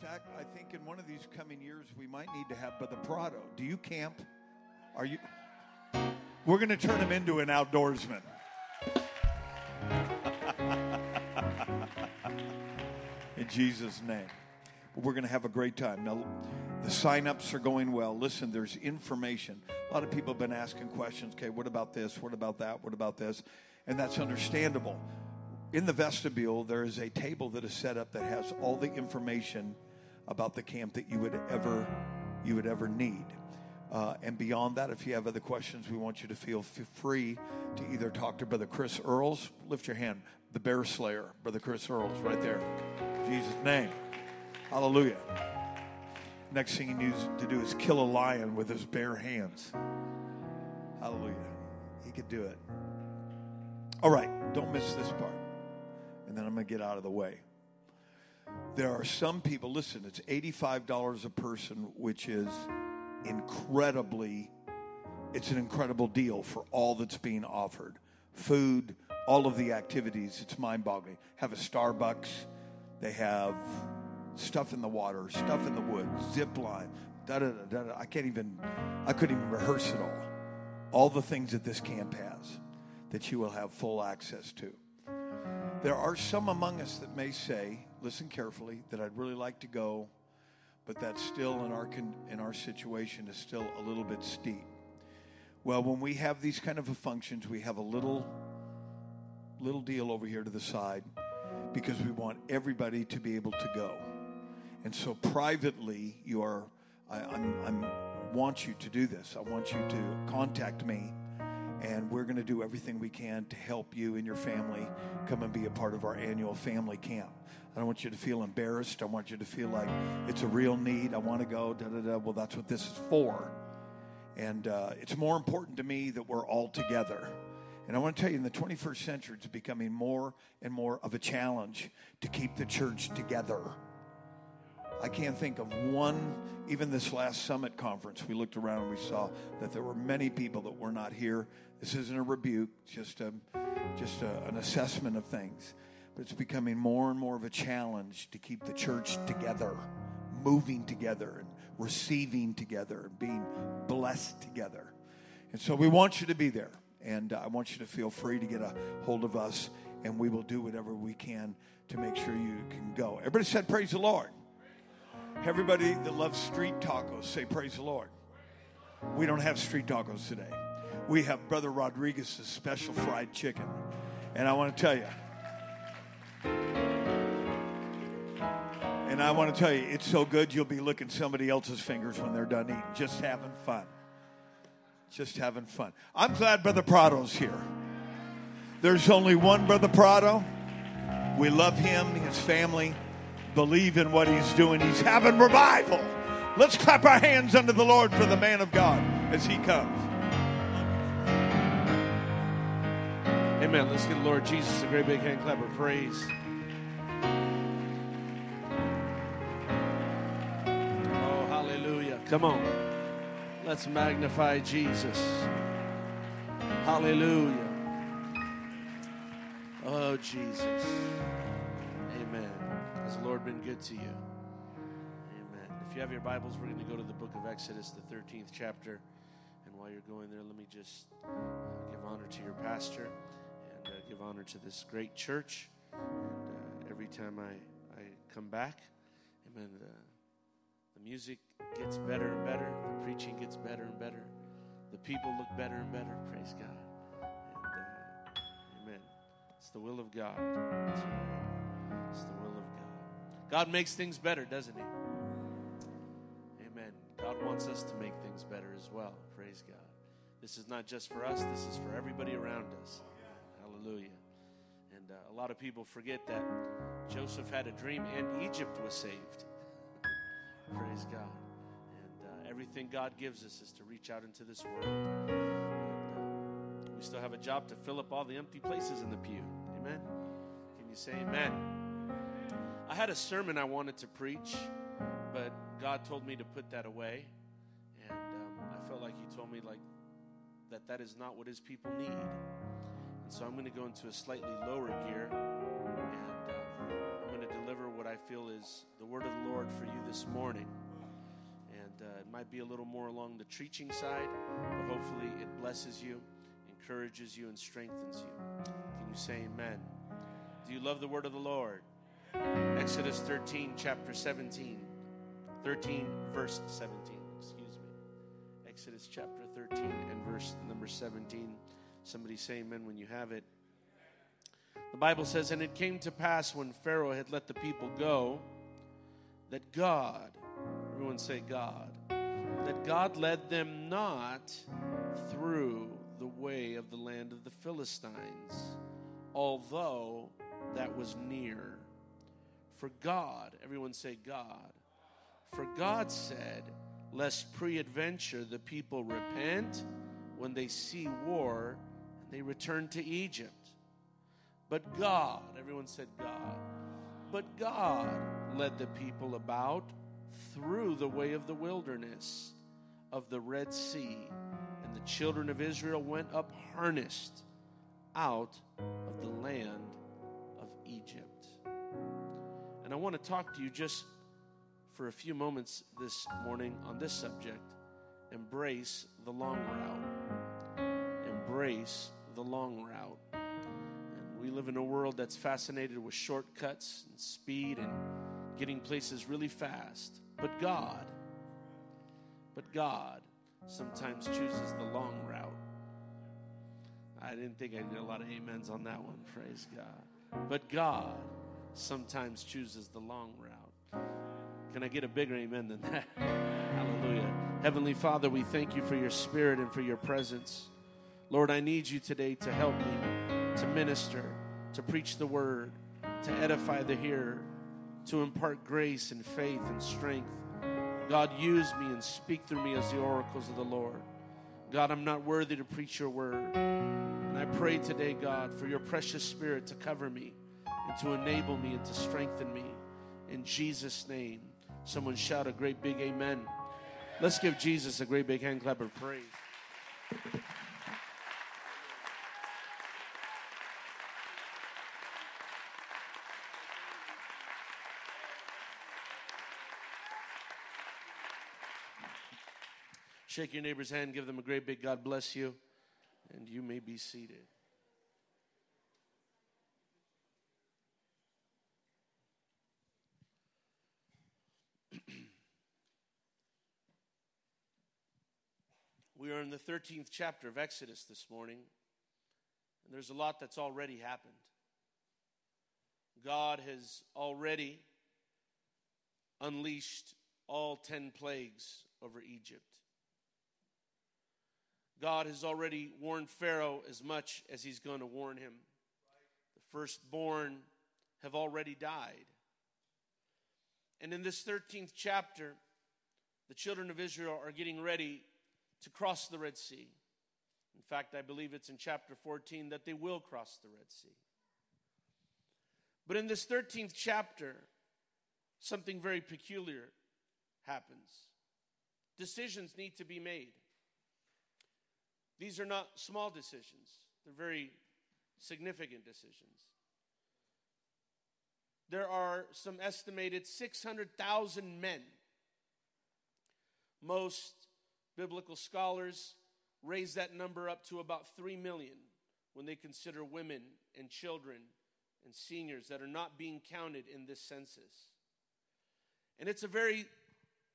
fact, I think in one of these coming years we might need to have Brother Prado. Do you camp? Are you? We're going to turn him into an outdoorsman. in Jesus' name. We're going to have a great time. Now, the sign-ups are going well. Listen, there's information. A lot of people have been asking questions. Okay, what about this? What about that? What about this? And that's understandable. In the vestibule, there is a table that is set up that has all the information about the camp that you would ever you would ever need. Uh, and beyond that, if you have other questions, we want you to feel free to either talk to Brother Chris Earls. Lift your hand. The Bear Slayer, Brother Chris Earls, right there. In Jesus' name. Hallelujah. Next thing he needs to do is kill a lion with his bare hands. Hallelujah. He could do it. All right, don't miss this part. And then I'm going to get out of the way. There are some people, listen, it's $85 a person, which is incredibly, it's an incredible deal for all that's being offered. Food, all of the activities, it's mind boggling. Have a Starbucks, they have stuff in the water, stuff in the woods, zip line, da da da da. I can't even, I couldn't even rehearse it all. All the things that this camp has that you will have full access to. There are some among us that may say, listen carefully, that I'd really like to go, but that still in our con- in our situation is still a little bit steep. Well, when we have these kind of functions, we have a little little deal over here to the side because we want everybody to be able to go. And so privately, you are I, I'm, I'm want you to do this. I want you to contact me and we're going to do everything we can to help you and your family come and be a part of our annual family camp. I don't want you to feel embarrassed. I want you to feel like it's a real need. I want to go. Da da da. Well, that's what this is for. And uh, it's more important to me that we're all together. And I want to tell you, in the 21st century, it's becoming more and more of a challenge to keep the church together. I can't think of one, even this last summit conference, we looked around and we saw that there were many people that were not here. This isn't a rebuke, just, a, just a, an assessment of things. But it's becoming more and more of a challenge to keep the church together, moving together, and receiving together, and being blessed together. And so we want you to be there. And I want you to feel free to get a hold of us, and we will do whatever we can to make sure you can go. Everybody said, Praise the Lord. Everybody that loves street tacos, say, Praise the Lord. We don't have street tacos today. We have Brother Rodriguez's special fried chicken. And I want to tell you, and I want to tell you, it's so good you'll be licking somebody else's fingers when they're done eating. Just having fun. Just having fun. I'm glad Brother Prado's here. There's only one Brother Prado. We love him, his family, believe in what he's doing. He's having revival. Let's clap our hands unto the Lord for the man of God as he comes. Amen. Let's give the Lord Jesus a great big hand clap of praise. Oh, hallelujah. Come on. Let's magnify Jesus. Hallelujah. Oh, Jesus. Amen. Has the Lord been good to you? Amen. If you have your Bibles, we're going to go to the book of Exodus, the 13th chapter. And while you're going there, let me just uh, give honor to your pastor uh, give honor to this great church. And uh, every time I, I come back, amen, the, the music gets better and better, the preaching gets better and better, the people look better and better. Praise God. And uh, amen. It's the will of God. Right. It's the will of God. God makes things better, doesn't He? Amen. God wants us to make things better as well. Praise God. This is not just for us, this is for everybody around us. Hallelujah. And uh, a lot of people forget that Joseph had a dream and Egypt was saved. Praise God. And uh, everything God gives us is to reach out into this world. And, uh, we still have a job to fill up all the empty places in the pew. Amen. Can you say amen? I had a sermon I wanted to preach, but God told me to put that away. And um, I felt like He told me like that that is not what His people need. So I'm going to go into a slightly lower gear, and um, I'm going to deliver what I feel is the word of the Lord for you this morning. And uh, it might be a little more along the preaching side, but hopefully it blesses you, encourages you, and strengthens you. Can you say amen? Do you love the word of the Lord? Exodus 13, chapter 17. 13, verse 17. Excuse me. Exodus chapter 13 and verse number 17. Somebody say amen when you have it. The Bible says, And it came to pass when Pharaoh had let the people go, that God, everyone say God, that God led them not through the way of the land of the Philistines, although that was near. For God, everyone say God, for God said, Lest pre-adventure the people repent when they see war and they return to Egypt. But God, everyone said God, but God led the people about through the way of the wilderness of the Red Sea, and the children of Israel went up harnessed out of the land of Egypt. And I want to talk to you just for a few moments this morning on this subject embrace the long route. Embrace the long route. We live in a world that's fascinated with shortcuts and speed and getting places really fast. But God, but God sometimes chooses the long route. I didn't think I'd get a lot of amens on that one, praise God. But God sometimes chooses the long route. Can I get a bigger amen than that? Hallelujah. Heavenly Father, we thank you for your spirit and for your presence. Lord, I need you today to help me to minister, to preach the word, to edify the hearer, to impart grace and faith and strength. God, use me and speak through me as the oracles of the Lord. God, I'm not worthy to preach your word. And I pray today, God, for your precious spirit to cover me and to enable me and to strengthen me. In Jesus' name. Someone shout a great big amen. Let's give Jesus a great big hand clap of praise. Shake your neighbor's hand, give them a great big God bless you, and you may be seated. we are in the 13th chapter of Exodus this morning, and there's a lot that's already happened. God has already unleashed all 10 plagues over Egypt. God has already warned Pharaoh as much as he's going to warn him. The firstborn have already died. And in this 13th chapter, the children of Israel are getting ready to cross the Red Sea. In fact, I believe it's in chapter 14 that they will cross the Red Sea. But in this 13th chapter, something very peculiar happens. Decisions need to be made. These are not small decisions, they're very significant decisions. There are some estimated 600,000 men. Most biblical scholars raise that number up to about 3 million when they consider women and children and seniors that are not being counted in this census. And it's a very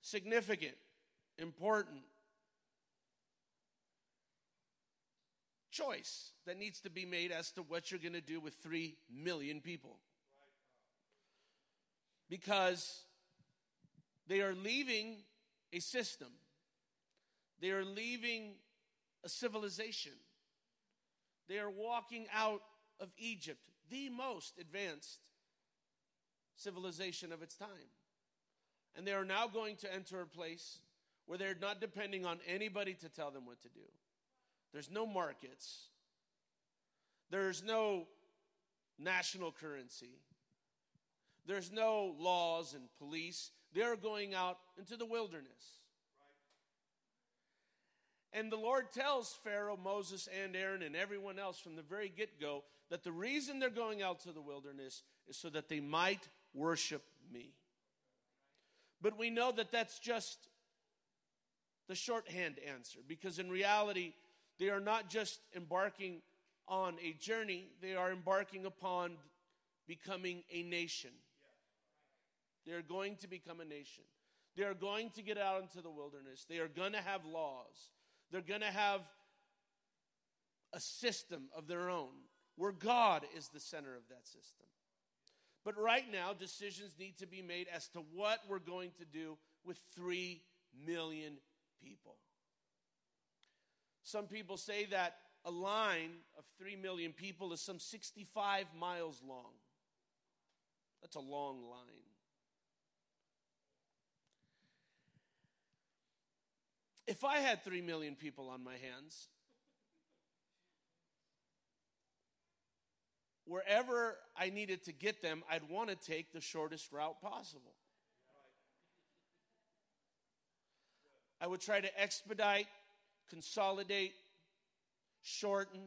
significant, important choice that needs to be made as to what you're going to do with 3 million people. Because they are leaving a system, they are leaving a civilization, they are walking out of Egypt, the most advanced civilization of its time. And they are now going to enter a place where they're not depending on anybody to tell them what to do. There's no markets. There's no national currency. There's no laws and police. They're going out into the wilderness. And the Lord tells Pharaoh, Moses, and Aaron, and everyone else from the very get go that the reason they're going out to the wilderness is so that they might worship me. But we know that that's just the shorthand answer because in reality, they are not just embarking on a journey, they are embarking upon becoming a nation. They are going to become a nation. They are going to get out into the wilderness. They are going to have laws. They're going to have a system of their own where God is the center of that system. But right now, decisions need to be made as to what we're going to do with 3 million people. Some people say that a line of 3 million people is some 65 miles long. That's a long line. If I had 3 million people on my hands, wherever I needed to get them, I'd want to take the shortest route possible. I would try to expedite, consolidate, shorten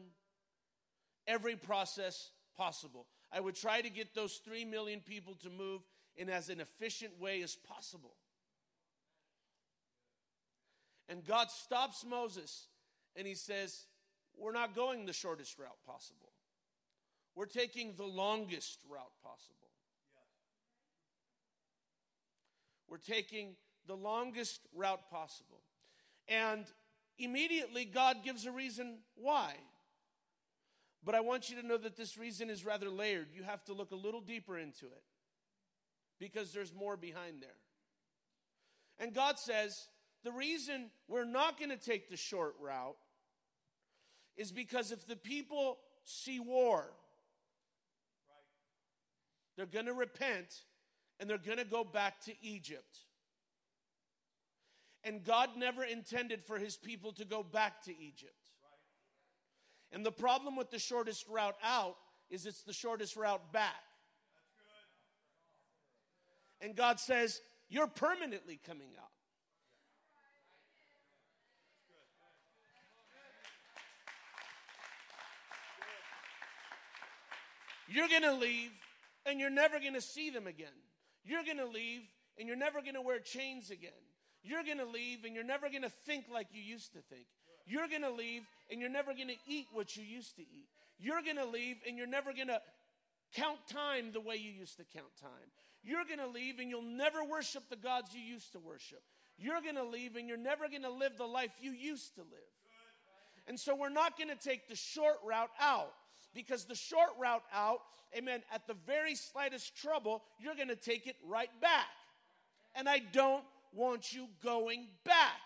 every process possible. I would try to get those 3 million people to move in as an efficient way as possible. And God stops Moses and he says, We're not going the shortest route possible. We're taking the longest route possible. We're taking the longest route possible. And immediately, God gives a reason why. But I want you to know that this reason is rather layered. You have to look a little deeper into it because there's more behind there. And God says, the reason we're not going to take the short route is because if the people see war, they're going to repent and they're going to go back to Egypt. And God never intended for his people to go back to Egypt. And the problem with the shortest route out is it's the shortest route back. And God says, You're permanently coming out. You're going to leave and you're never going to see them again. You're going to leave and you're never going to wear chains again. You're going to leave and you're never going to think like you used to think. You're going to leave and you're never going to eat what you used to eat. You're going to leave and you're never going to count time the way you used to count time. You're going to leave and you'll never worship the gods you used to worship. You're going to leave and you're never going to live the life you used to live. And so we're not going to take the short route out because the short route out, amen, at the very slightest trouble, you're going to take it right back. And I don't want you going back.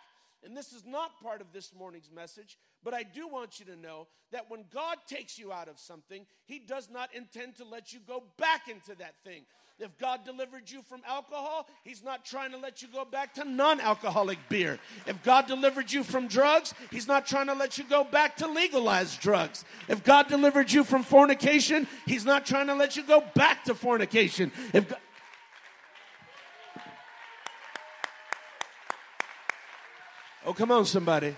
And this is not part of this morning's message, but I do want you to know that when God takes you out of something, He does not intend to let you go back into that thing. If God delivered you from alcohol, He's not trying to let you go back to non alcoholic beer. If God delivered you from drugs, He's not trying to let you go back to legalized drugs. If God delivered you from fornication, He's not trying to let you go back to fornication. If God, Oh, come on, somebody.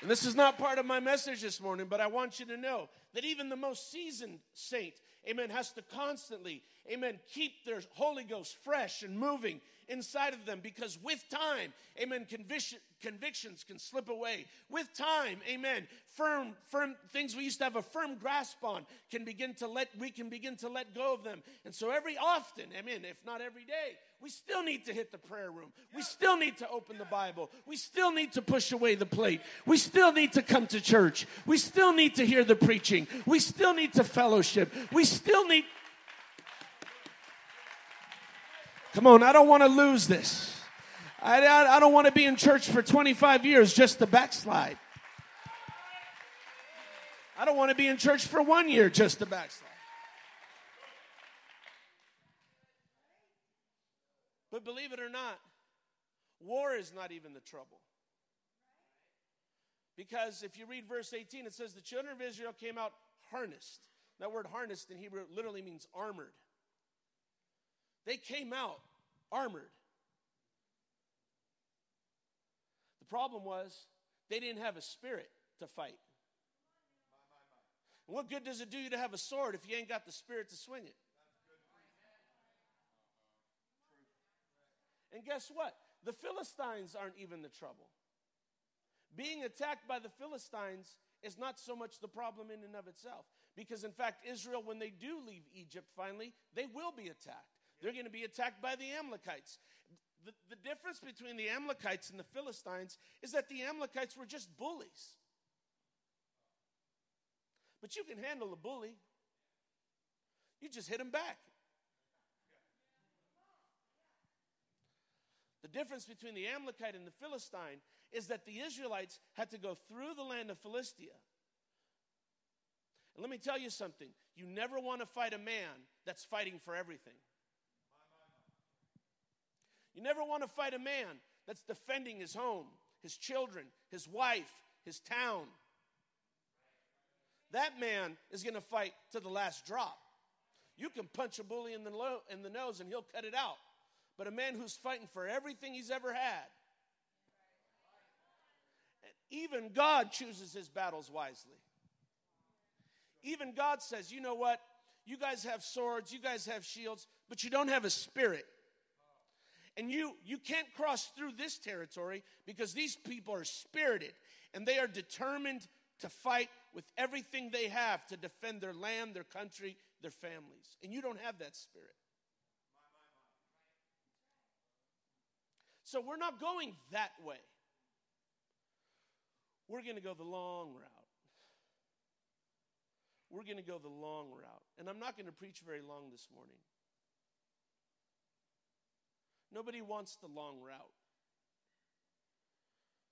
And this is not part of my message this morning, but I want you to know that even the most seasoned saint, amen, has to constantly, amen, keep their Holy Ghost fresh and moving inside of them because with time, amen, conviction, convictions can slip away. With time, amen, firm, firm things we used to have a firm grasp on can begin to let, we can begin to let go of them. And so every often, amen, if not every day, we still need to hit the prayer room. We still need to open the Bible. We still need to push away the plate. We still need to come to church. We still need to hear the preaching. We still need to fellowship. We still need Come on, I don't want to lose this. I, I, I don't want to be in church for 25 years just to backslide. I don't want to be in church for one year just to backslide. But believe it or not, war is not even the trouble. Because if you read verse 18, it says the children of Israel came out harnessed. That word harnessed in Hebrew literally means armored. They came out armored. The problem was they didn't have a spirit to fight. And what good does it do you to have a sword if you ain't got the spirit to swing it? And guess what? The Philistines aren't even the trouble. Being attacked by the Philistines is not so much the problem in and of itself. Because, in fact, Israel, when they do leave Egypt finally, they will be attacked. They're going to be attacked by the Amalekites. The, the difference between the Amalekites and the Philistines is that the Amalekites were just bullies. But you can handle a bully, you just hit him back. The difference between the Amalekite and the Philistine is that the Israelites had to go through the land of Philistia. And let me tell you something you never want to fight a man that's fighting for everything. You never want to fight a man that's defending his home, his children, his wife, his town. That man is going to fight to the last drop. You can punch a bully in the, lo- in the nose and he'll cut it out. But a man who's fighting for everything he's ever had, even God chooses his battles wisely. Even God says, you know what? You guys have swords, you guys have shields, but you don't have a spirit. And you you can't cross through this territory because these people are spirited and they are determined to fight with everything they have to defend their land, their country, their families. And you don't have that spirit. So we're not going that way. We're going to go the long route. We're going to go the long route. And I'm not going to preach very long this morning. Nobody wants the long route.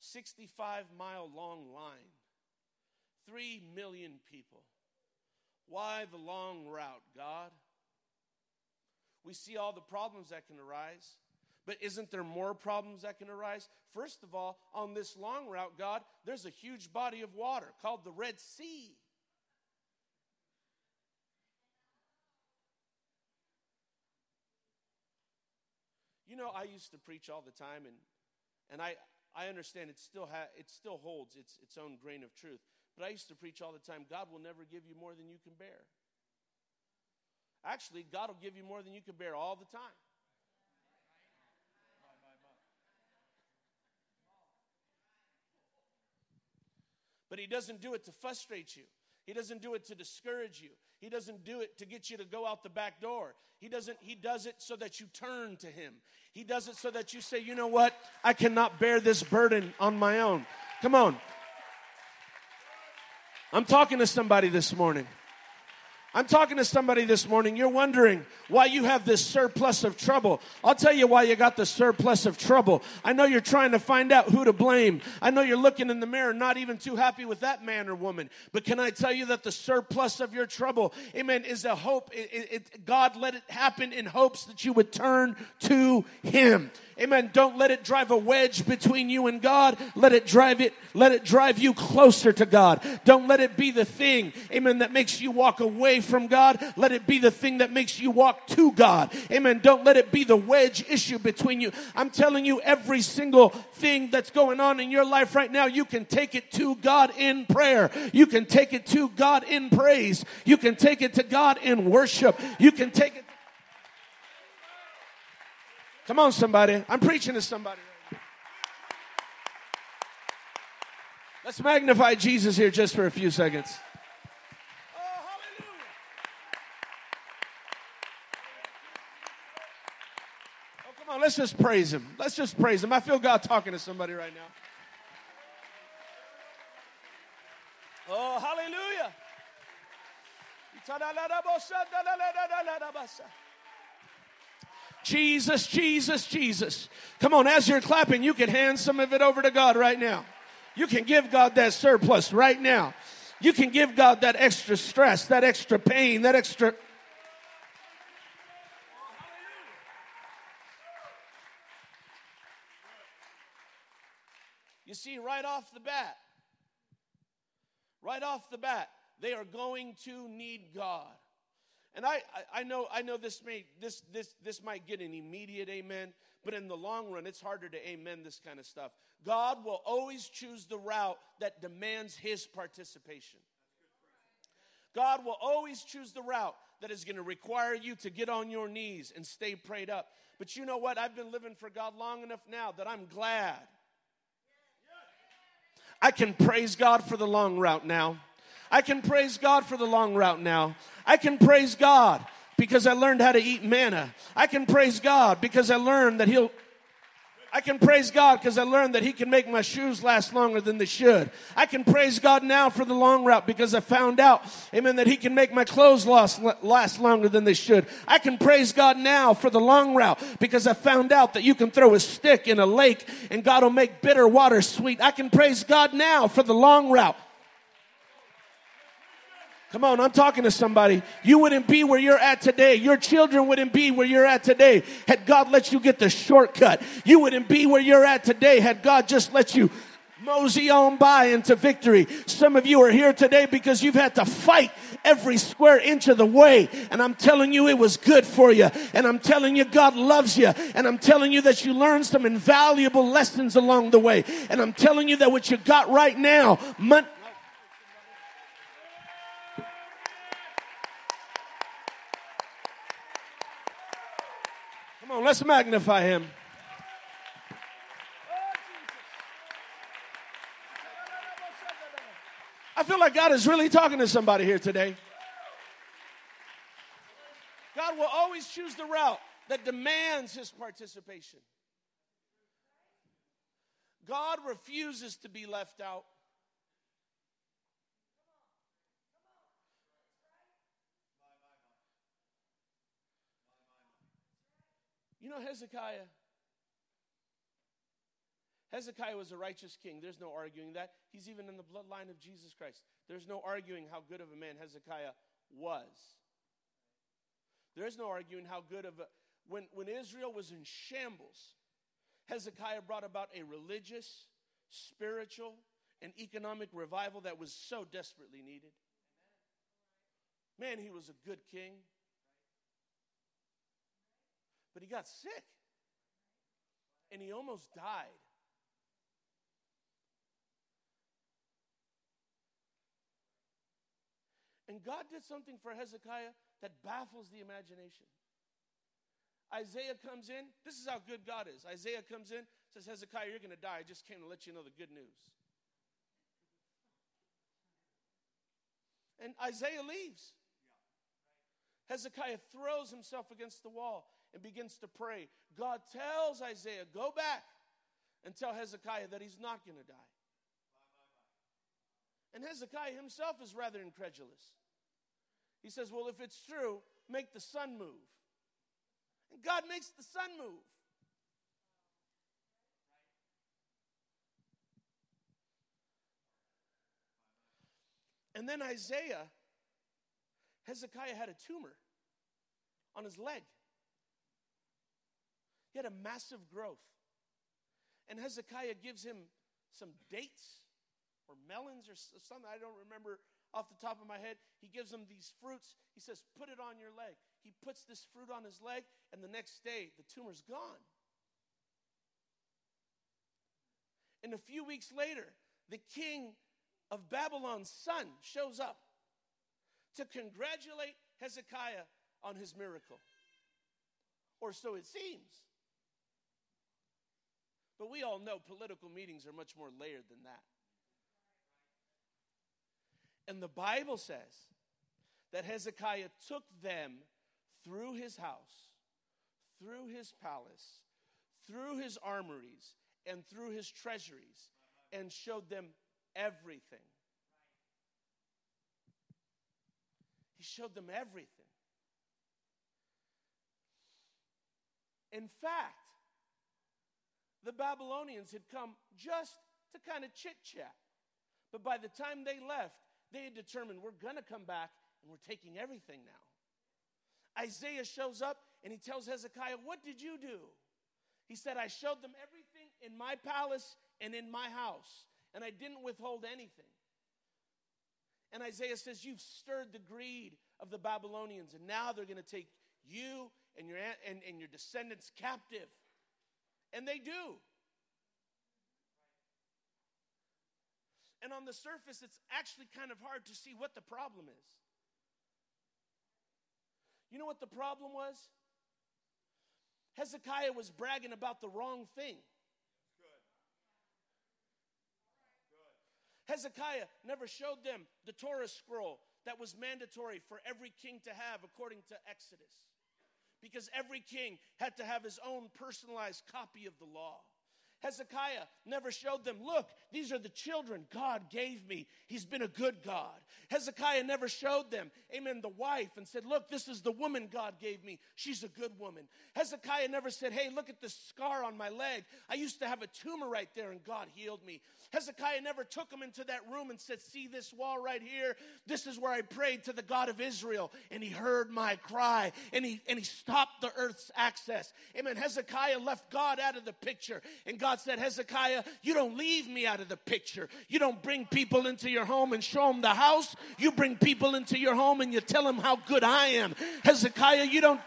65 mile long line, 3 million people. Why the long route, God? We see all the problems that can arise. But isn't there more problems that can arise? First of all, on this long route, God, there's a huge body of water called the Red Sea. You know, I used to preach all the time, and, and I, I understand it still, ha- it still holds its, its own grain of truth. But I used to preach all the time God will never give you more than you can bear. Actually, God will give you more than you can bear all the time. But He doesn't do it to frustrate you. He doesn't do it to discourage you. He doesn't do it to get you to go out the back door. He doesn't he does it so that you turn to him. He does it so that you say, "You know what? I cannot bear this burden on my own." Come on. I'm talking to somebody this morning. I'm talking to somebody this morning. You're wondering why you have this surplus of trouble. I'll tell you why you got the surplus of trouble. I know you're trying to find out who to blame. I know you're looking in the mirror, not even too happy with that man or woman. But can I tell you that the surplus of your trouble, amen, is a hope. It, it, it, God let it happen in hopes that you would turn to Him. Amen. Don't let it drive a wedge between you and God. Let it drive it, let it drive you closer to God. Don't let it be the thing, amen, that makes you walk away from God. Let it be the thing that makes you walk to God. Amen. Don't let it be the wedge issue between you. I'm telling you, every single thing that's going on in your life right now, you can take it to God in prayer. You can take it to God in praise. You can take it to God in worship. You can take it Come on, somebody. I'm preaching to somebody. Let's magnify Jesus here just for a few seconds. Oh, hallelujah. Oh, come let's just praise him. Let's just praise him. I feel God talking to somebody right now. Oh, hallelujah. Jesus, Jesus, Jesus. Come on, as you're clapping, you can hand some of it over to God right now. You can give God that surplus right now. You can give God that extra stress, that extra pain, that extra. You see, right off the bat, right off the bat, they are going to need God. And I, I, know I know this may this this this might get an immediate amen, but in the long run, it's harder to amen this kind of stuff. God will always choose the route that demands his participation. God will always choose the route that is going to require you to get on your knees and stay prayed up. But you know what? I've been living for God long enough now that I'm glad. I can praise God for the long route now. I can praise God for the long route now. I can praise God because I learned how to eat manna. I can praise God because I learned that He'll I can praise God because I learned that He can make my shoes last longer than they should. I can praise God now for the long route because I found out, amen, that He can make my clothes last, last longer than they should. I can praise God now for the long route because I found out that you can throw a stick in a lake and God will make bitter water sweet. I can praise God now for the long route Come on, I'm talking to somebody. You wouldn't be where you're at today. Your children wouldn't be where you're at today had God let you get the shortcut. You wouldn't be where you're at today had God just let you mosey on by into victory. Some of you are here today because you've had to fight every square inch of the way. And I'm telling you, it was good for you. And I'm telling you, God loves you. And I'm telling you that you learned some invaluable lessons along the way. And I'm telling you that what you got right now, Come on, let's magnify him. I feel like God is really talking to somebody here today. God will always choose the route that demands his participation. God refuses to be left out. You know Hezekiah? Hezekiah was a righteous king. There's no arguing that. He's even in the bloodline of Jesus Christ. There's no arguing how good of a man Hezekiah was. There's no arguing how good of a. When, when Israel was in shambles, Hezekiah brought about a religious, spiritual, and economic revival that was so desperately needed. Man, he was a good king. But he got sick and he almost died. And God did something for Hezekiah that baffles the imagination. Isaiah comes in. This is how good God is. Isaiah comes in, says, Hezekiah, you're going to die. I just came to let you know the good news. And Isaiah leaves. Hezekiah throws himself against the wall and begins to pray. God tells Isaiah, Go back and tell Hezekiah that he's not going to die. And Hezekiah himself is rather incredulous. He says, Well, if it's true, make the sun move. And God makes the sun move. And then Isaiah, Hezekiah had a tumor on his leg. He had a massive growth. And Hezekiah gives him some dates or melons or something. I don't remember off the top of my head. He gives him these fruits. He says, Put it on your leg. He puts this fruit on his leg, and the next day, the tumor's gone. And a few weeks later, the king of Babylon's son shows up to congratulate Hezekiah on his miracle. Or so it seems. But we all know political meetings are much more layered than that. And the Bible says that Hezekiah took them through his house, through his palace, through his armories, and through his treasuries, and showed them everything. He showed them everything. In fact, the Babylonians had come just to kind of chit chat. But by the time they left, they had determined we're going to come back and we're taking everything now. Isaiah shows up and he tells Hezekiah, What did you do? He said, I showed them everything in my palace and in my house, and I didn't withhold anything. And Isaiah says, You've stirred the greed of the Babylonians, and now they're going to take you and your, and, and your descendants captive. And they do. And on the surface, it's actually kind of hard to see what the problem is. You know what the problem was? Hezekiah was bragging about the wrong thing. Hezekiah never showed them the Torah scroll that was mandatory for every king to have according to Exodus. Because every king had to have his own personalized copy of the law. Hezekiah never showed them, look, these are the children God gave me. He's been a good God. Hezekiah never showed them, amen, the wife and said, look, this is the woman God gave me. She's a good woman. Hezekiah never said, hey, look at the scar on my leg. I used to have a tumor right there and God healed me. Hezekiah never took them into that room and said, see this wall right here? This is where I prayed to the God of Israel and he heard my cry and he, and he stopped the earth's axis. Amen. Hezekiah left God out of the picture and God God said, Hezekiah, you don't leave me out of the picture. You don't bring people into your home and show them the house. You bring people into your home and you tell them how good I am. Hezekiah, you don't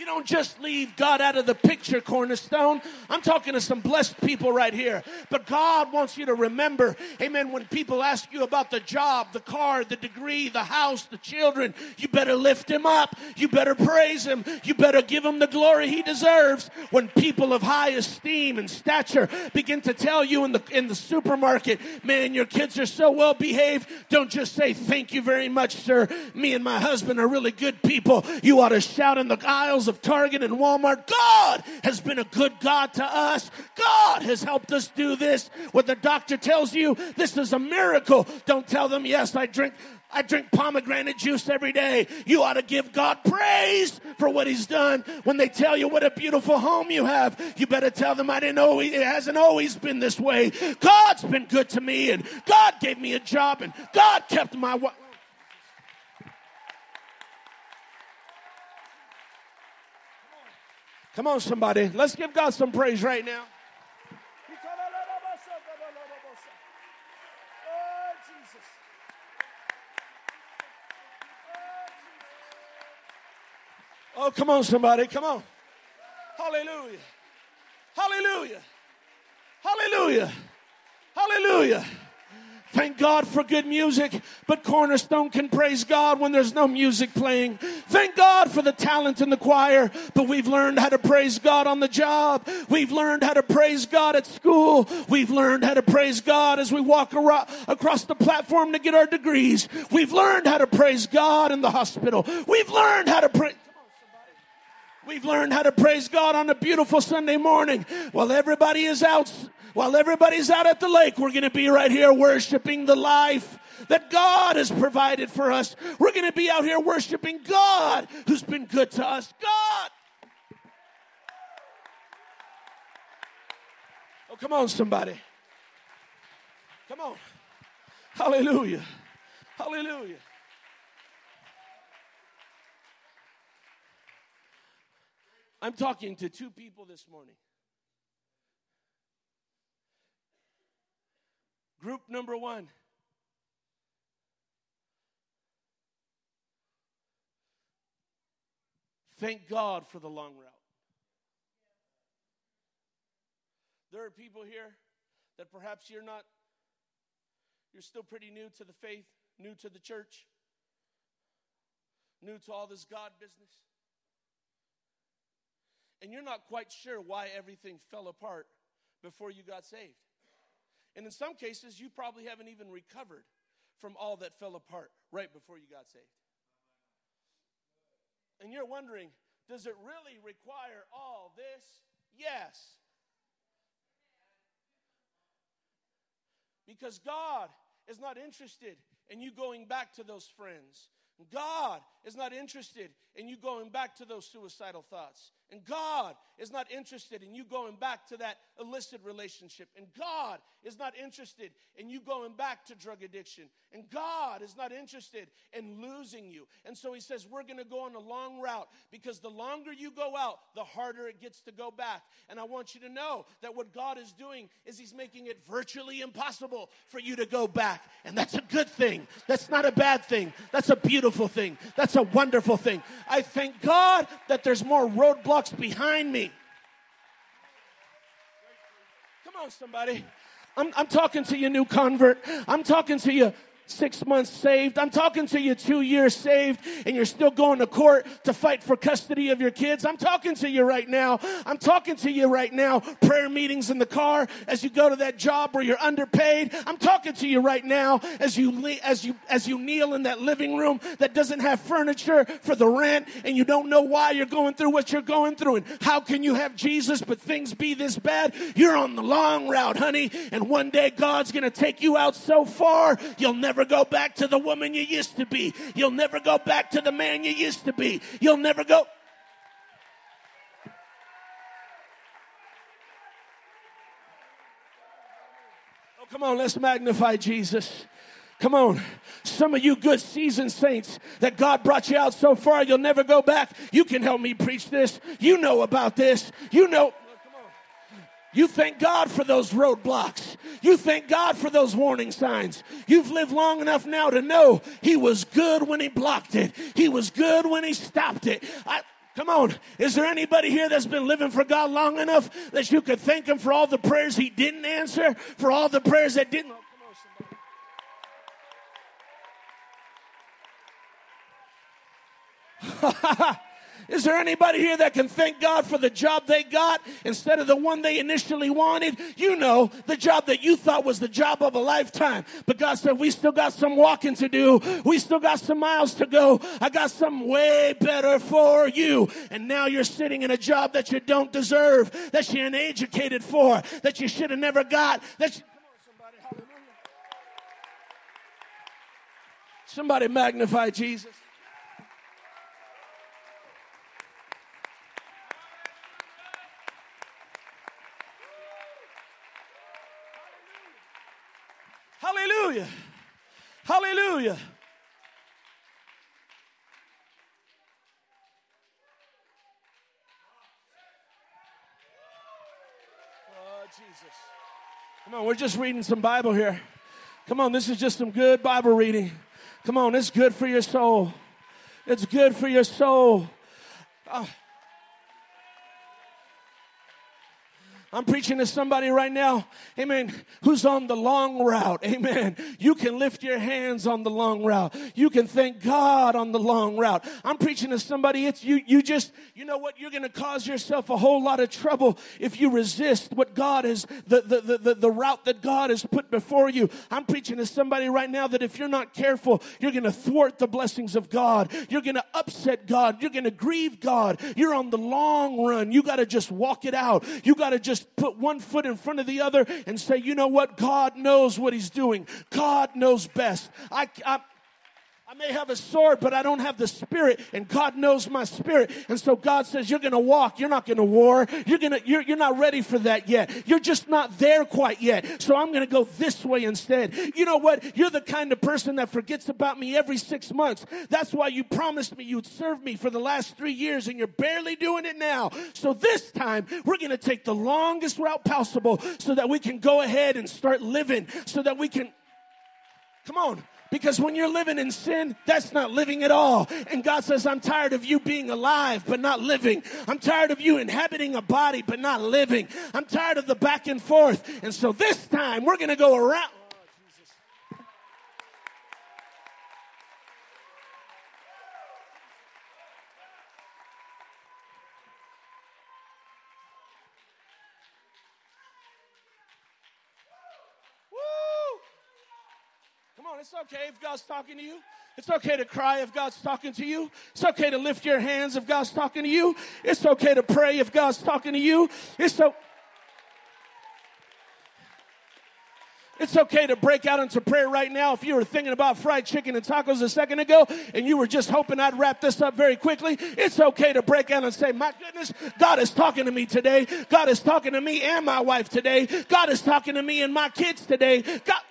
you don't just leave God out of the picture, Cornerstone. I'm talking to some blessed people right here. But God wants you to remember, amen, when people ask you about the job, the car, the degree, the house, the children, you better lift him up. You better praise him. You better give him the glory he deserves. When people of high esteem and stature begin to tell you in the, in the supermarket, man, your kids are so well behaved, don't just say, thank you very much, sir. Me and my husband are really good people. You ought to shout in the aisles of Target and Walmart. God has been a good God to us. God has helped us do this. When the doctor tells you this is a miracle, don't tell them, yes, I drink. I drink pomegranate juice every day. You ought to give God praise for what He's done. When they tell you what a beautiful home you have, you better tell them I didn't know it hasn't always been this way. God's been good to me, and God gave me a job, and God kept my wife. Come on, somebody. Let's give God some praise right now. Oh, come on, somebody. Come on. Hallelujah. Hallelujah. Hallelujah. Hallelujah. Thank God for good music, but Cornerstone can praise God when there's no music playing. Thank God for the talent in the choir, but we've learned how to praise God on the job. We've learned how to praise God at school. We've learned how to praise God as we walk across the platform to get our degrees. We've learned how to praise God in the hospital. We've learned how to praise. We've learned how to praise God on a beautiful Sunday morning while everybody is out while everybody's out at the lake, we're going to be right here worshiping the life that God has provided for us. We're going to be out here worshiping God who's been good to us. God. Oh, come on, somebody. Come on. Hallelujah. Hallelujah. I'm talking to two people this morning. Group number one. Thank God for the long route. There are people here that perhaps you're not, you're still pretty new to the faith, new to the church, new to all this God business. And you're not quite sure why everything fell apart before you got saved. And in some cases, you probably haven't even recovered from all that fell apart right before you got saved. And you're wondering, does it really require all this? Yes. Because God is not interested in you going back to those friends. God is not interested in you going back to those suicidal thoughts. And God is not interested in you going back to that illicit relationship. And God is not interested in you going back to drug addiction. And God is not interested in losing you. And so He says, We're going to go on a long route because the longer you go out, the harder it gets to go back. And I want you to know that what God is doing is He's making it virtually impossible for you to go back. And that's a good thing. That's not a bad thing. That's a beautiful thing. That's a wonderful thing. I thank God that there's more roadblocks behind me. Come on, somebody. I'm, I'm talking to you, new convert. I'm talking to you, six months saved. I'm talking to you two years saved and you're still going to court to fight for custody of your kids. I'm talking to you right now. I'm talking to you right now. Prayer meetings in the car as you go to that job where you're underpaid. I'm talking to you right now as you as you as you kneel in that living room that doesn't have furniture for the rent and you don't know why you're going through what you're going through and how can you have Jesus but things be this bad? You're on the long route, honey, and one day God's going to take you out so far, you'll never go back to the woman you used to be. You'll never go back to the man you used to be. You'll never go Oh, come on, let's magnify Jesus. Come on. Some of you good seasoned saints that God brought you out so far, you'll never go back. You can help me preach this. You know about this. You know. You thank God for those roadblocks. You thank God for those warning signs. You've lived long enough now to know He was good when He blocked it, He was good when He stopped it. I, Come on. Is there anybody here that's been living for God long enough that you could thank Him for all the prayers He didn't answer, for all the prayers that didn't? Is there anybody here that can thank God for the job they got instead of the one they initially wanted? You know, the job that you thought was the job of a lifetime. But God said, We still got some walking to do. We still got some miles to go. I got some way better for you. And now you're sitting in a job that you don't deserve, that you're uneducated for, that you should have never got. That you, somebody magnify Jesus. Hallelujah. Hallelujah. Oh, Jesus. Come on, we're just reading some Bible here. Come on, this is just some good Bible reading. Come on, it's good for your soul. It's good for your soul. Oh. I'm preaching to somebody right now, amen, who's on the long route, amen. You can lift your hands on the long route. You can thank God on the long route. I'm preaching to somebody, it's you, you just, you know what, you're to cause yourself a whole lot of trouble if you resist what God is, the, the, the, the, the route that God has put before you. I'm preaching to somebody right now that if you're not careful, you're to thwart the blessings of God. You're to upset God. You're to grieve God. You're on the long run. You got to just walk it out. You got to just just put one foot in front of the other and say, you know what? God knows what He's doing. God knows best. I, I, I may have a sword, but I don't have the spirit, and God knows my spirit. And so God says, You're gonna walk, you're not gonna war, you're gonna you're, you're not ready for that yet. You're just not there quite yet. So I'm gonna go this way instead. You know what? You're the kind of person that forgets about me every six months. That's why you promised me you'd serve me for the last three years, and you're barely doing it now. So this time we're gonna take the longest route possible so that we can go ahead and start living, so that we can Come on. Because when you're living in sin, that's not living at all. And God says, I'm tired of you being alive, but not living. I'm tired of you inhabiting a body, but not living. I'm tired of the back and forth. And so this time, we're going to go around. It's okay if God's talking to you. It's okay to cry if God's talking to you. It's okay to lift your hands if God's talking to you. It's okay to pray if God's talking to you. It's so. It's okay to break out into prayer right now if you were thinking about fried chicken and tacos a second ago and you were just hoping I'd wrap this up very quickly. It's okay to break out and say, My goodness, God is talking to me today. God is talking to me and my wife today. God is talking to me and my kids today. God.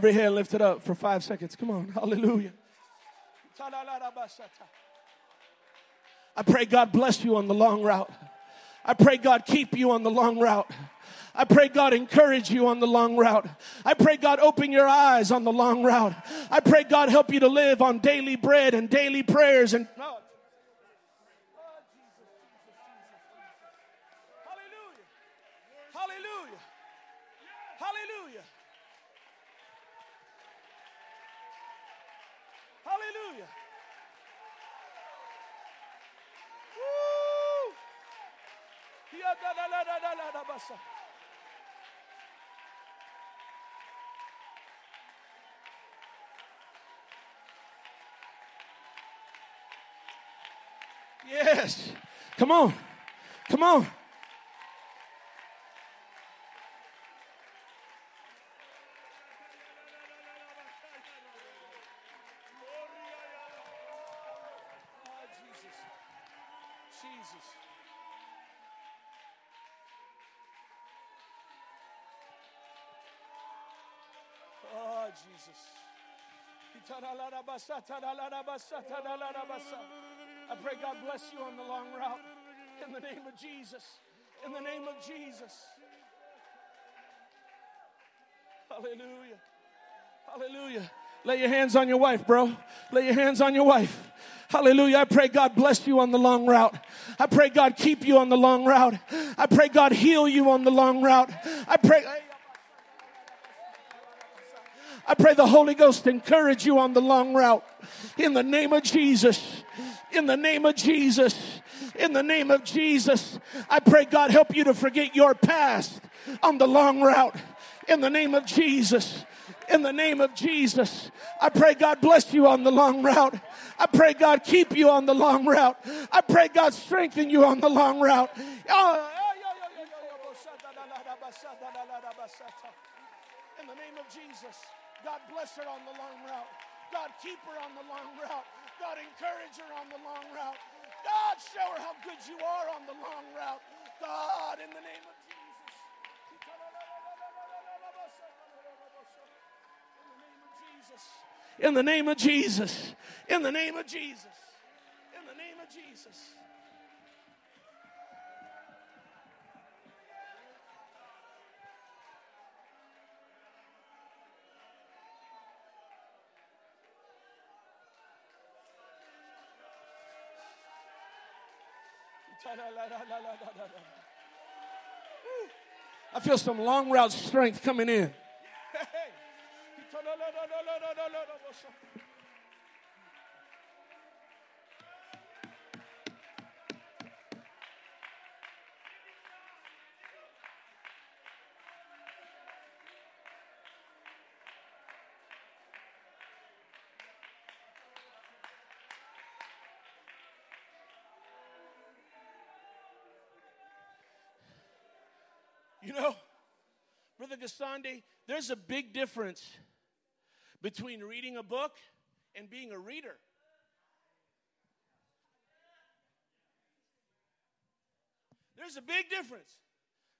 Every hand lifted up for five seconds. Come on. Hallelujah. I pray God bless you on the long route. I pray God keep you on the long route. I pray God encourage you on the long route. I pray God open your eyes on the long route. I pray God help you to live on daily bread and daily prayers and oh, Hallelujah. Hallelujah. Hallelujah. Woo! Yes. Come on. Come on. Oh, Jesus. Jesus. Oh, Jesus. I pray God bless you on the long route. In the name of Jesus. In the name of Jesus. Hallelujah. Hallelujah. Lay your hands on your wife, bro. Lay your hands on your wife. Hallelujah. I pray God bless you on the long route. I pray God keep you on the long route. I pray God heal you on the long route. I pray. I pray the Holy Ghost encourage you on the long route. In the name of Jesus. In the name of Jesus. In the name of Jesus. I pray God help you to forget your past on the long route. In the name of Jesus. In the name of Jesus. I pray God bless you on the long route. I pray God keep you on the long route. I pray God strengthen you on the long route. Oh, In the name of Jesus. God bless her on the long route. God keep her on the long route. God encourage her on the long route. God show her how good you are on the long route. God, in the name of Jesus. In the name of Jesus. In the name of Jesus. In the name of Jesus. I feel some long route strength coming in. Gasande, there's a big difference between reading a book and being a reader. There's a big difference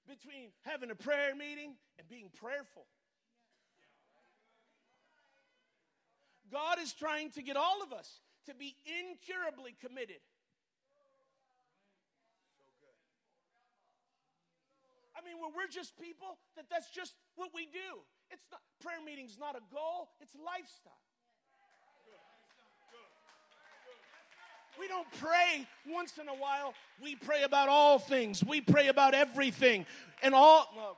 between having a prayer meeting and being prayerful. God is trying to get all of us to be incurably committed. I mean, where we're just people, that that's just what we do. It's not prayer meeting's not a goal, it's lifestyle. We don't pray once in a while. We pray about all things. We pray about everything. And all oh, no,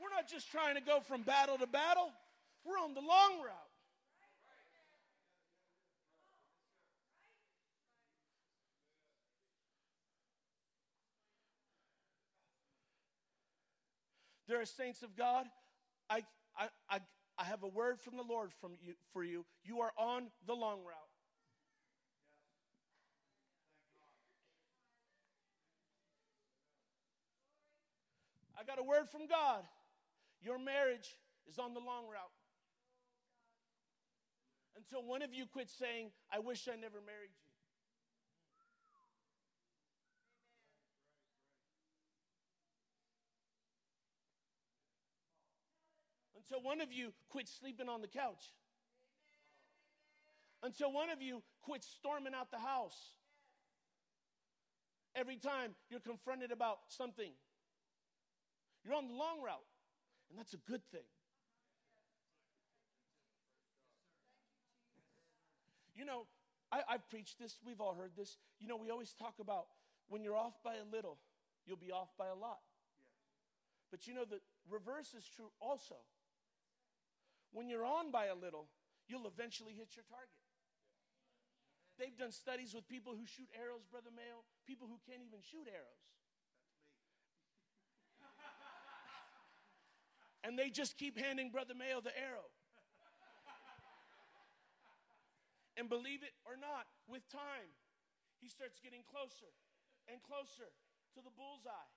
We're not just trying to go from battle to battle. We're on the long route. There are saints of God. I, I, I, I have a word from the Lord from you, for you. You are on the long route. I got a word from God. Your marriage is on the long route. Until one of you quits saying, I wish I never married you. Until one of you quits sleeping on the couch. Until one of you quits storming out the house. Every time you're confronted about something, you're on the long route, and that's a good thing. You know, I, have preached this, we've all heard this. You know, we always talk about when you're off by a little, you'll be off by a lot. But you know, the reverse is true also. When you're on by a little, you'll eventually hit your target. They've done studies with people who shoot arrows, Brother Mayo, people who can't even shoot arrows. and they just keep handing Brother Mayo the arrow. and believe it or not, with time, he starts getting closer and closer to the bullseye.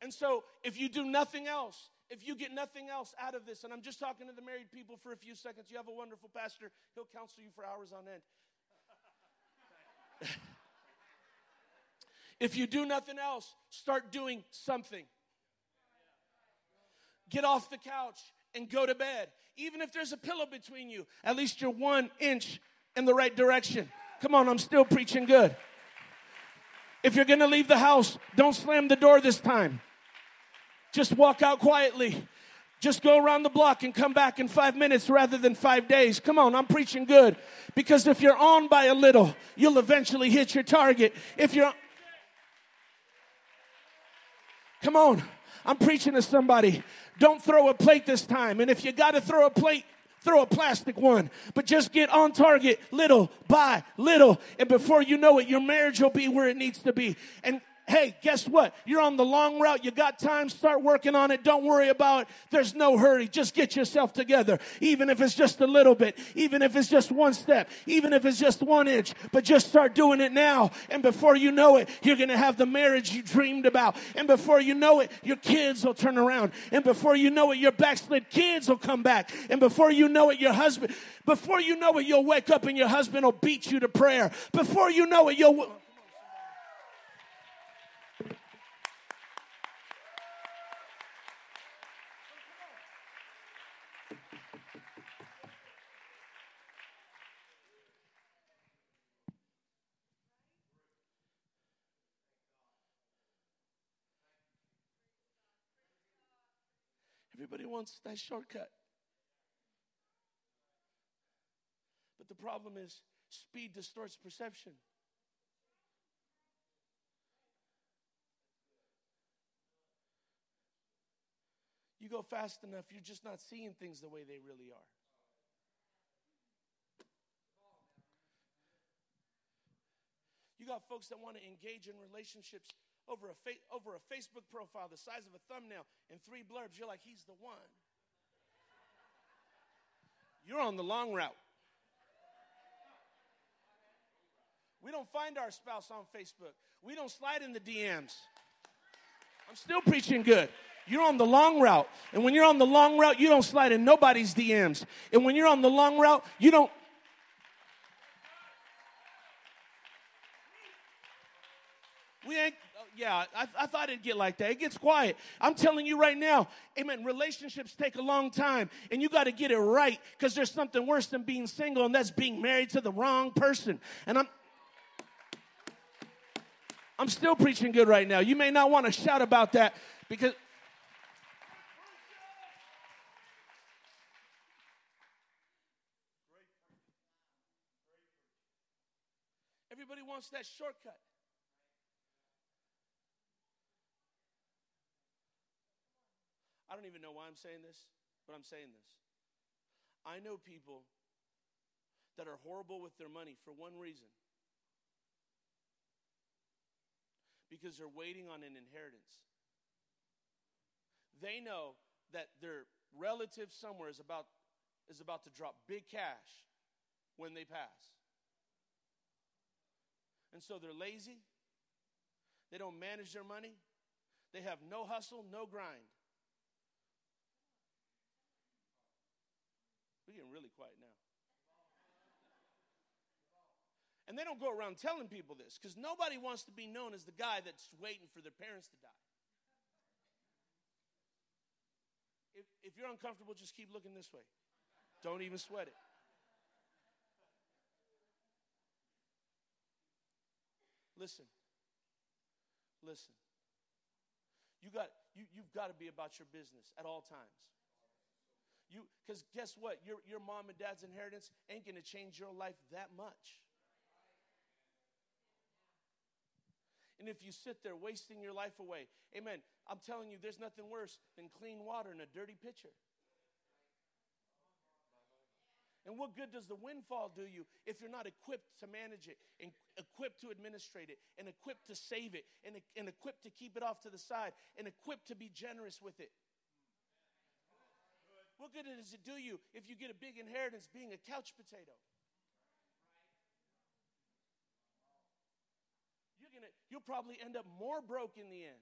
And so, if you do nothing else, if you get nothing else out of this, and I'm just talking to the married people for a few seconds, you have a wonderful pastor, he'll counsel you for hours on end. if you do nothing else, start doing something. Get off the couch and go to bed. Even if there's a pillow between you, at least you're one inch in the right direction. Come on, I'm still preaching good. If you're gonna leave the house, don't slam the door this time. Just walk out quietly. Just go around the block and come back in five minutes rather than five days. Come on, I'm preaching good. Because if you're on by a little, you'll eventually hit your target. If you're. Come on, I'm preaching to somebody. Don't throw a plate this time. And if you got to throw a plate, throw a plastic one. But just get on target little by little. And before you know it, your marriage will be where it needs to be. And hey, guess what? You're on the long route. You got time. Start working on it. Don't worry about it. There's no hurry. Just get yourself together. Even if it's just a little bit, even if it's just one step, even if it's just one inch, but just start doing it now. And before you know it, you're going to have the marriage you dreamed about. And before you know it, your kids will turn around. And before you know it, your backslid kids will come back. And before you know it, your husband, before you know it, you'll wake up and your husband will beat you to prayer. Before you know it, you'll Everybody wants that shortcut. But the problem is speed distorts perception. You go fast enough, you're just not seeing things the way they really are. You got folks that want to engage in relationships over a, fa- over a Facebook profile the size of a thumbnail and three blurbs, you're like, he's the one. You're on the long route. We don't find our spouse on Facebook. We don't slide in the DMs. I'm still preaching good. You're on the long route. And when you're on the long route, you don't slide in nobody's DMs. And when you're on the long route, you don't We ain't yeah, I, I, thought it'd get like that. It gets quiet. I'm telling you right now, amen. Relationships take a long time, and you got to get it right because there's something worse than being single, and that's being married to the wrong person. And I'm. I'm still preaching good right now. You may not want to shout about that because Everybody wants that shortcut. I don't even know why I'm saying this, but I'm saying this. I know people that are horrible with their money for one reason because they're waiting on an inheritance. They know that their relative somewhere is about, is about to drop big cash when they pass. And so they're lazy, they don't manage their money, they have no hustle, no grind. We're getting really quiet now. And they don't go around telling people this because nobody wants to be known as the guy that's waiting for their parents to die. If, if you're uncomfortable, just keep looking this way. Don't even sweat it. Listen. Listen. You got you, you've got to be about your business at all times. You because guess what? Your your mom and dad's inheritance ain't gonna change your life that much. And if you sit there wasting your life away, amen, I'm telling you, there's nothing worse than clean water in a dirty pitcher. And what good does the windfall do you if you're not equipped to manage it, and equipped to administrate it, and equipped to save it, and, and equipped to keep it off to the side, and equipped to be generous with it? What good does it do you if you get a big inheritance being a couch potato? You're gonna, you'll probably end up more broke in the end.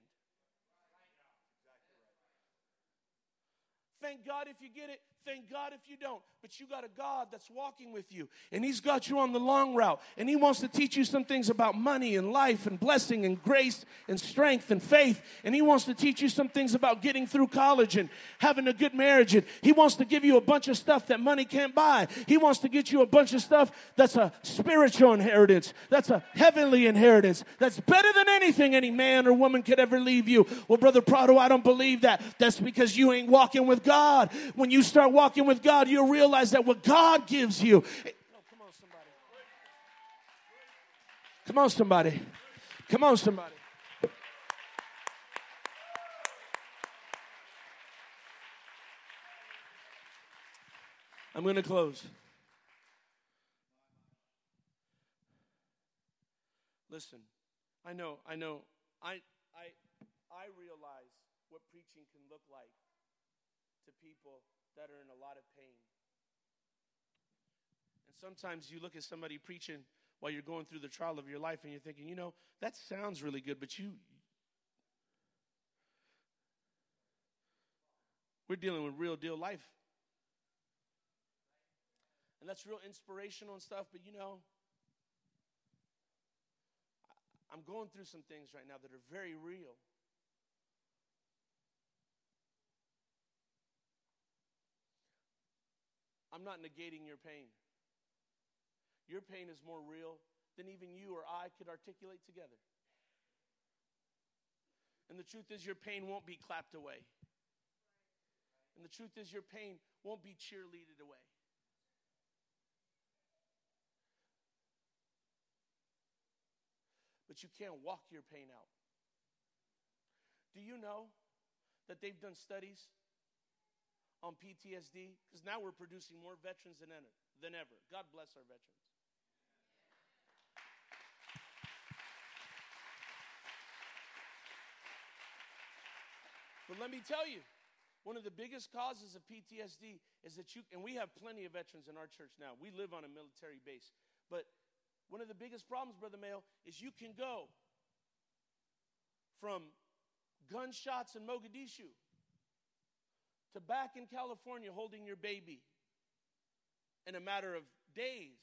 Thank God if you get it. Thank God if you don't. But you got a God that's walking with you, and He's got you on the long route, and He wants to teach you some things about money and life and blessing and grace and strength and faith. And He wants to teach you some things about getting through college and having a good marriage. And He wants to give you a bunch of stuff that money can't buy. He wants to get you a bunch of stuff that's a spiritual inheritance, that's a heavenly inheritance, that's better than anything any man or woman could ever leave you. Well, Brother Prado, I don't believe that. That's because you ain't walking with God. When you start walking with God, you'll realize that what God gives you. come on, somebody. Come on, somebody. Come on, somebody. I'm going to close. Listen, I know, I know, I, I, I realize what preaching can look like to people that are in a lot of pain. And sometimes you look at somebody preaching while you're going through the trial of your life and you're thinking, you know, that sounds really good, but you. We're dealing with real deal life. And that's real inspirational and stuff, but you know, I'm going through some things right now that are very real. I'm not negating your pain. Your pain is more real than even you or I could articulate together. And the truth is, your pain won't be clapped away. And the truth is, your pain won't be cheerleaded away. But you can't walk your pain out. Do you know that they've done studies on PTSD? Because now we're producing more veterans than ever, than ever. God bless our veterans. But let me tell you, one of the biggest causes of PTSD is that you, and we have plenty of veterans in our church now. We live on a military base. But one of the biggest problems, Brother Mayo, is you can go from gunshots in Mogadishu to back in California holding your baby in a matter of days.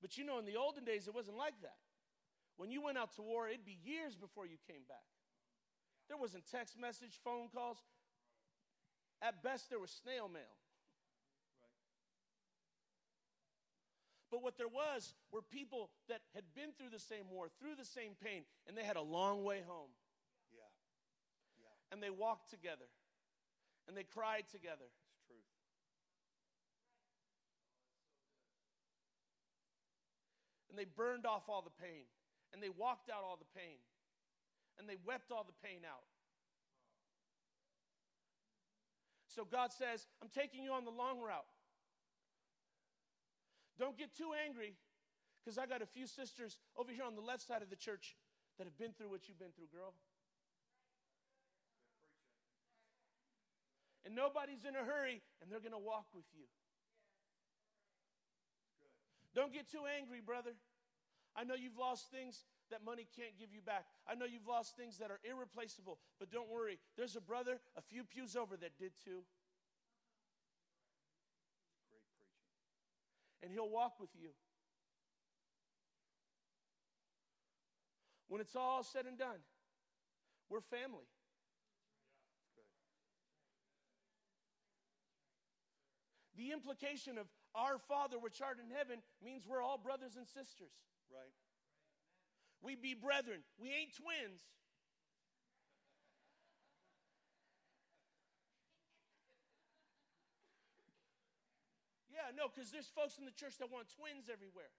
But you know, in the olden days, it wasn't like that. When you went out to war, it'd be years before you came back. There wasn't text message, phone calls. At best, there was snail mail. But what there was were people that had been through the same war, through the same pain, and they had a long way home and they walked together and they cried together. It's true. And they burned off all the pain and they walked out all the pain and they wept all the pain out. So God says, I'm taking you on the long route. Don't get too angry because I got a few sisters over here on the left side of the church that have been through what you've been through, girl. And nobody's in a hurry, and they're going to walk with you. Don't get too angry, brother. I know you've lost things that money can't give you back. I know you've lost things that are irreplaceable, but don't worry. There's a brother a few pews over that did too. Great preaching. And he'll walk with you. When it's all said and done, we're family. The implication of our Father which art in heaven means we're all brothers and sisters. Right. We be brethren. We ain't twins. Yeah, no, because there's folks in the church that want twins everywhere.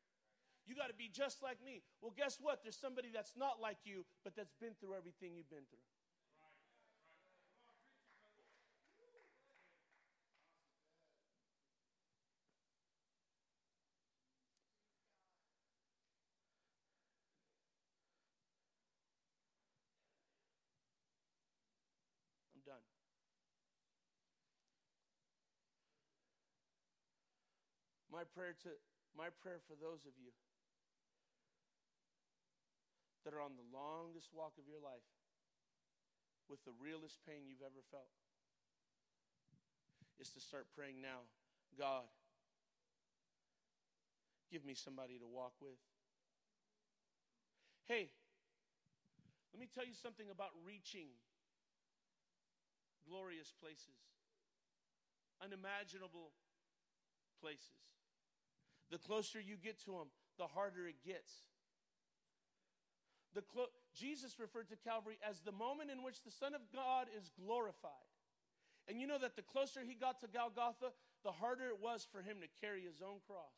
You got to be just like me. Well, guess what? There's somebody that's not like you, but that's been through everything you've been through. I'm done. My prayer to my prayer for those of you that are on the longest walk of your life with the realest pain you've ever felt is to start praying now God, give me somebody to walk with. Hey, let me tell you something about reaching glorious places, unimaginable places. The closer you get to Him, the harder it gets. The clo- Jesus referred to Calvary as the moment in which the Son of God is glorified. And you know that the closer he got to Golgotha, the harder it was for him to carry his own cross.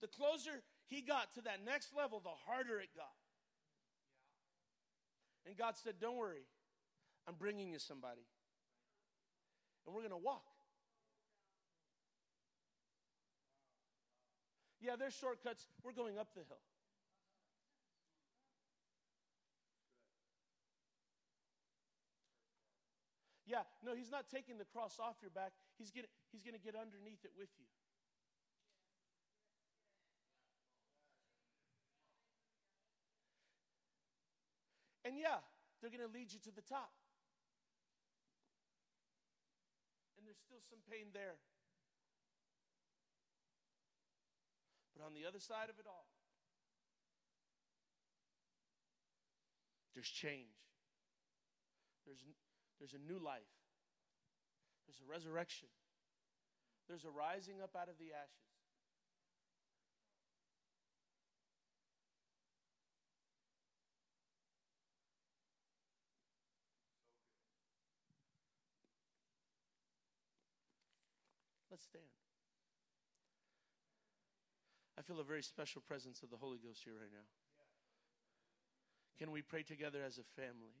The closer he got to that next level, the harder it got. And God said, Don't worry, I'm bringing you somebody. And we're going to walk. Yeah, there's shortcuts. We're going up the hill. Yeah, no, he's not taking the cross off your back. He's going he's to get underneath it with you. And yeah, they're going to lead you to the top. And there's still some pain there. But on the other side of it all, there's change. There's, there's a new life. There's a resurrection. There's a rising up out of the ashes. Let's stand. I feel a very special presence of the Holy Ghost here right now. Can we pray together as a family?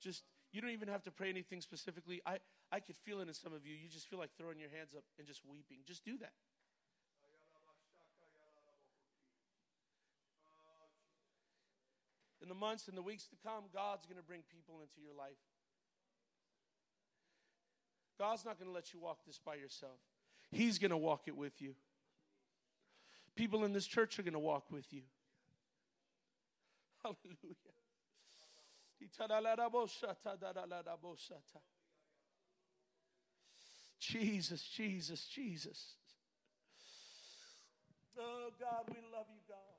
Just, you don't even have to pray anything specifically. I, I could feel it in some of you. You just feel like throwing your hands up and just weeping. Just do that. In the months and the weeks to come, God's going to bring people into your life. God's not going to let you walk this by yourself, He's going to walk it with you. People in this church are going to walk with you. Hallelujah. Jesus, Jesus, Jesus. Oh God, we love you, God.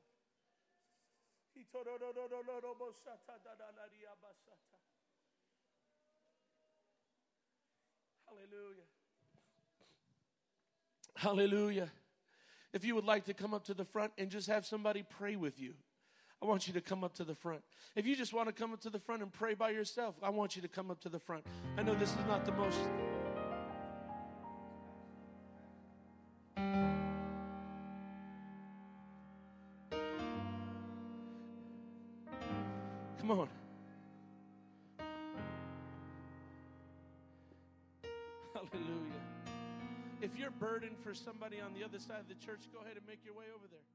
Hallelujah. Hallelujah. If you would like to come up to the front and just have somebody pray with you, I want you to come up to the front. If you just want to come up to the front and pray by yourself, I want you to come up to the front. I know this is not the most. For somebody on the other side of the church, go ahead and make your way over there.